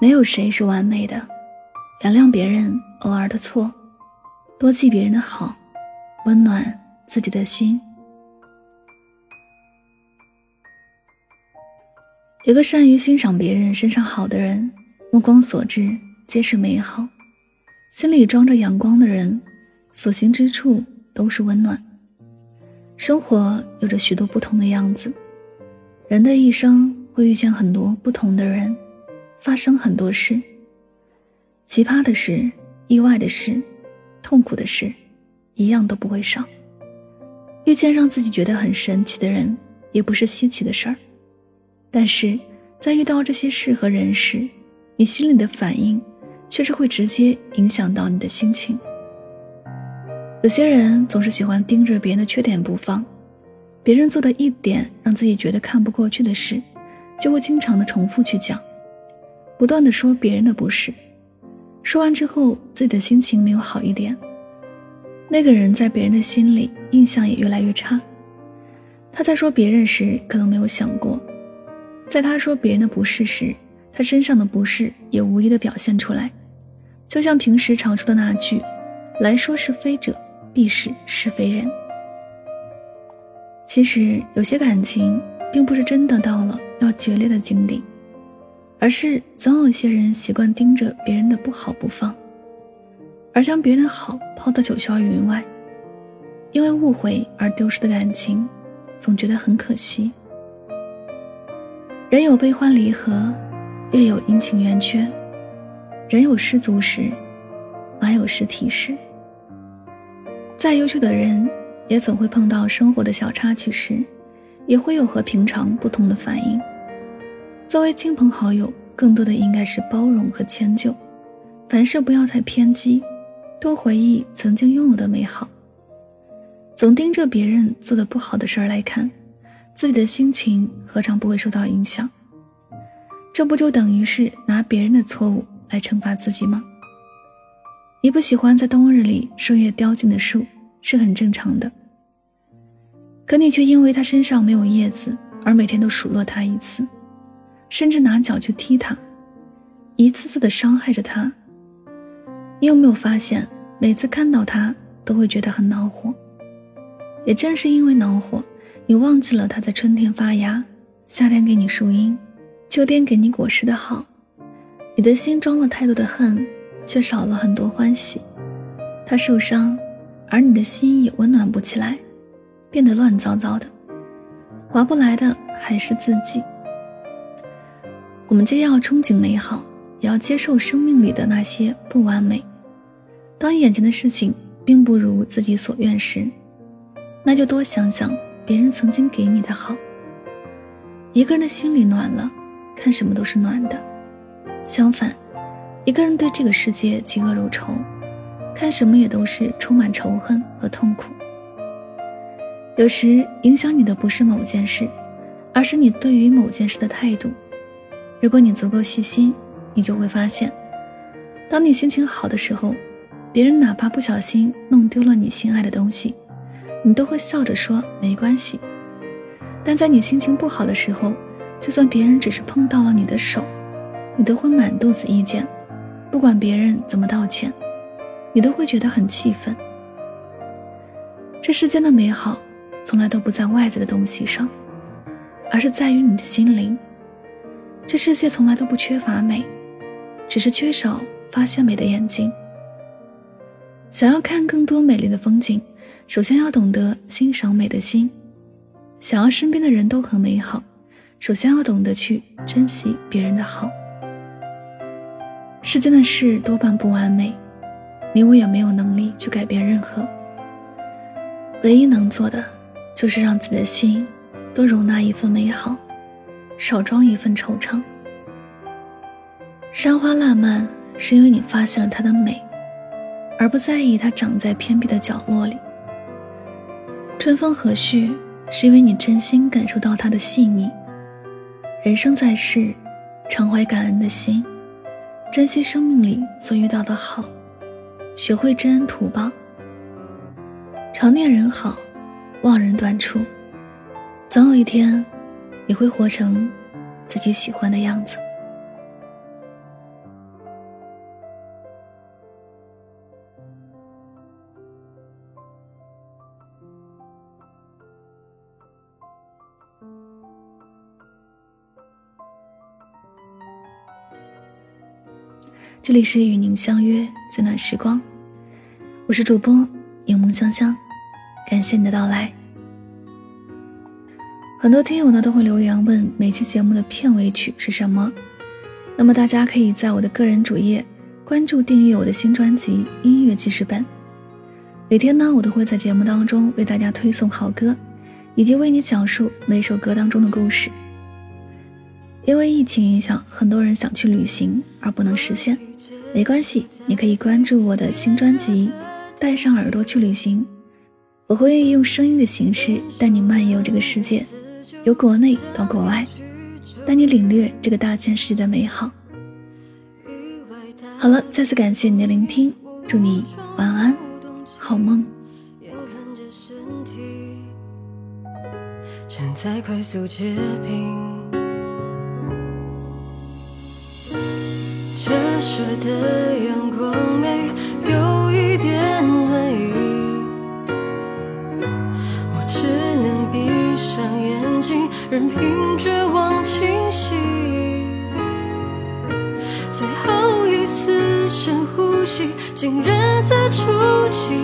没有谁是完美的，原谅别人偶尔的错，多记别人的好，温暖自己的心。一个善于欣赏别人身上好的人，目光所至皆是美好，心里装着阳光的人，所行之处都是温暖。生活有着许多不同的样子，人的一生会遇见很多不同的人。发生很多事，奇葩的事、意外的事、痛苦的事，一样都不会少。遇见让自己觉得很神奇的人，也不是稀奇的事儿。但是，在遇到这些事和人时，你心里的反应，却是会直接影响到你的心情。有些人总是喜欢盯着别人的缺点不放，别人做的一点让自己觉得看不过去的事，就会经常的重复去讲。不断的说别人的不是，说完之后自己的心情没有好一点，那个人在别人的心里印象也越来越差。他在说别人时，可能没有想过，在他说别人的不是时，他身上的不是也无意的表现出来。就像平时常说的那句：“来说是非者，必是是非人。”其实有些感情，并不是真的到了要决裂的境地。而是总有一些人习惯盯着别人的不好不放，而将别人的好抛得九霄云外。因为误会而丢失的感情，总觉得很可惜。人有悲欢离合，月有阴晴圆缺，人有失足时，马有失蹄时。再优秀的人，也总会碰到生活的小插曲时，也会有和平常不同的反应。作为亲朋好友，更多的应该是包容和迁就，凡事不要太偏激，多回忆曾经拥有的美好。总盯着别人做的不好的事儿来看，自己的心情何尝不会受到影响？这不就等于是拿别人的错误来惩罚自己吗？你不喜欢在冬日里树叶凋尽的树是很正常的，可你却因为它身上没有叶子而每天都数落它一次。甚至拿脚去踢他，一次次的伤害着他。你有没有发现，每次看到他都会觉得很恼火？也正是因为恼火，你忘记了他在春天发芽，夏天给你树荫，秋天给你果实的好。你的心装了太多的恨，却少了很多欢喜。他受伤，而你的心也温暖不起来，变得乱糟糟的。划不来的还是自己。我们既要憧憬美好，也要接受生命里的那些不完美。当眼前的事情并不如自己所愿时，那就多想想别人曾经给你的好。一个人的心里暖了，看什么都是暖的；相反，一个人对这个世界嫉恶如仇，看什么也都是充满仇恨和痛苦。有时影响你的不是某件事，而是你对于某件事的态度。如果你足够细心，你就会发现，当你心情好的时候，别人哪怕不小心弄丢了你心爱的东西，你都会笑着说没关系；但在你心情不好的时候，就算别人只是碰到了你的手，你都会满肚子意见，不管别人怎么道歉，你都会觉得很气愤。这世间的美好，从来都不在外在的东西上，而是在于你的心灵。这世界从来都不缺乏美，只是缺少发现美的眼睛。想要看更多美丽的风景，首先要懂得欣赏美的心。想要身边的人都很美好，首先要懂得去珍惜别人的好。世间的事多半不完美，你我也没有能力去改变任何。唯一能做的，就是让自己的心多容纳一份美好。少装一份惆怅。山花烂漫，是因为你发现了它的美，而不在意它长在偏僻的角落里。春风和煦，是因为你真心感受到它的细腻。人生在世，常怀感恩的心，珍惜生命里所遇到的好，学会知恩图报。常念人好，忘人短处，总有一天。你会活成自己喜欢的样子。这里是与您相约最暖时光我是主播柠檬香香感谢你的到来。很多听友呢都会留言问每期节目的片尾曲是什么，那么大家可以在我的个人主页关注订阅我的新专辑《音乐记事本》，每天呢我都会在节目当中为大家推送好歌，以及为你讲述每首歌当中的故事。因为疫情影响，很多人想去旅行而不能实现。没关系，你可以关注我的新专辑《带上耳朵去旅行》，我会用声音的形式带你漫游这个世界，由国内到国外，带你领略这个大千世界的美好。好了，再次感谢你的聆听，祝你晚安，好梦。射的阳光没任凭绝望侵袭。最后一次深呼吸，竟然在出奇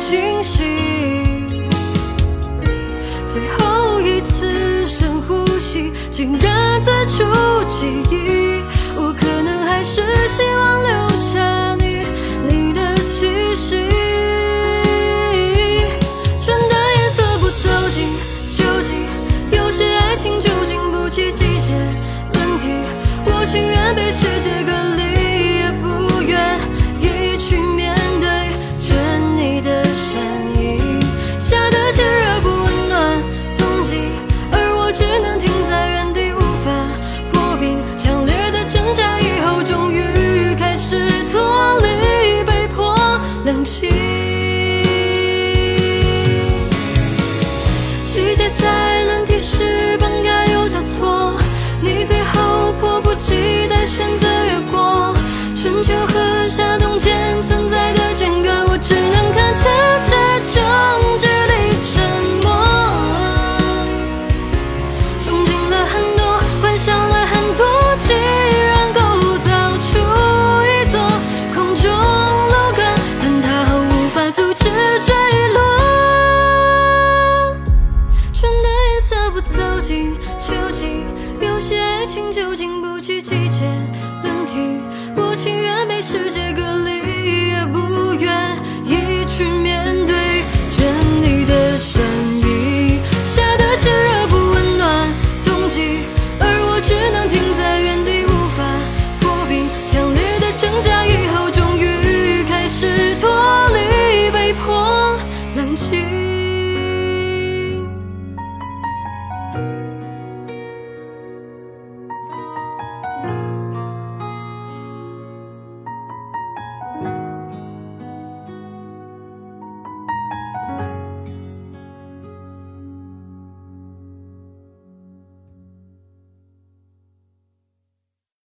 清醒。最后一次深呼吸，竟然在出记忆。我可能还是希望留下你，你的气息。春的颜色不走尽，秋季，有些爱情究竟不起季节轮替，我情愿被世界隔离。